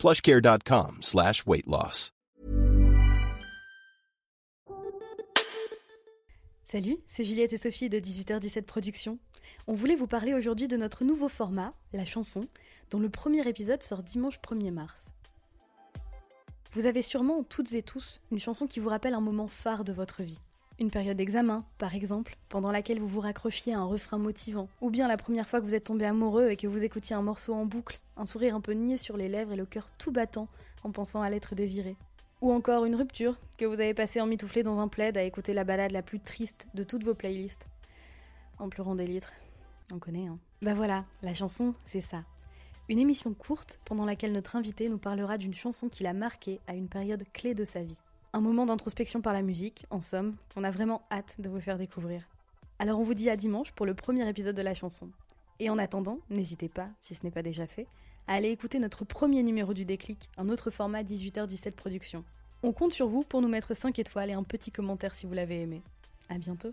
plushcare.com slash weight loss. Salut, c'est Juliette et Sophie de 18h17 Productions. On voulait vous parler aujourd'hui de notre nouveau format, la chanson, dont le premier épisode sort dimanche 1er mars. Vous avez sûrement toutes et tous une chanson qui vous rappelle un moment phare de votre vie. Une période d'examen, par exemple, pendant laquelle vous vous raccrochiez à un refrain motivant, ou bien la première fois que vous êtes tombé amoureux et que vous écoutiez un morceau en boucle, un sourire un peu niais sur les lèvres et le cœur tout battant en pensant à l'être désiré. Ou encore une rupture que vous avez passée en mitouflé dans un plaid à écouter la balade la plus triste de toutes vos playlists. En pleurant des litres. On connaît, hein. Bah voilà, la chanson, c'est ça. Une émission courte pendant laquelle notre invité nous parlera d'une chanson qui l'a marqué à une période clé de sa vie. Un moment d'introspection par la musique, en somme, qu'on a vraiment hâte de vous faire découvrir. Alors on vous dit à dimanche pour le premier épisode de la chanson. Et en attendant, n'hésitez pas, si ce n'est pas déjà fait, à aller écouter notre premier numéro du déclic, un autre format 18h17 production. On compte sur vous pour nous mettre 5 étoiles et un petit commentaire si vous l'avez aimé. À bientôt.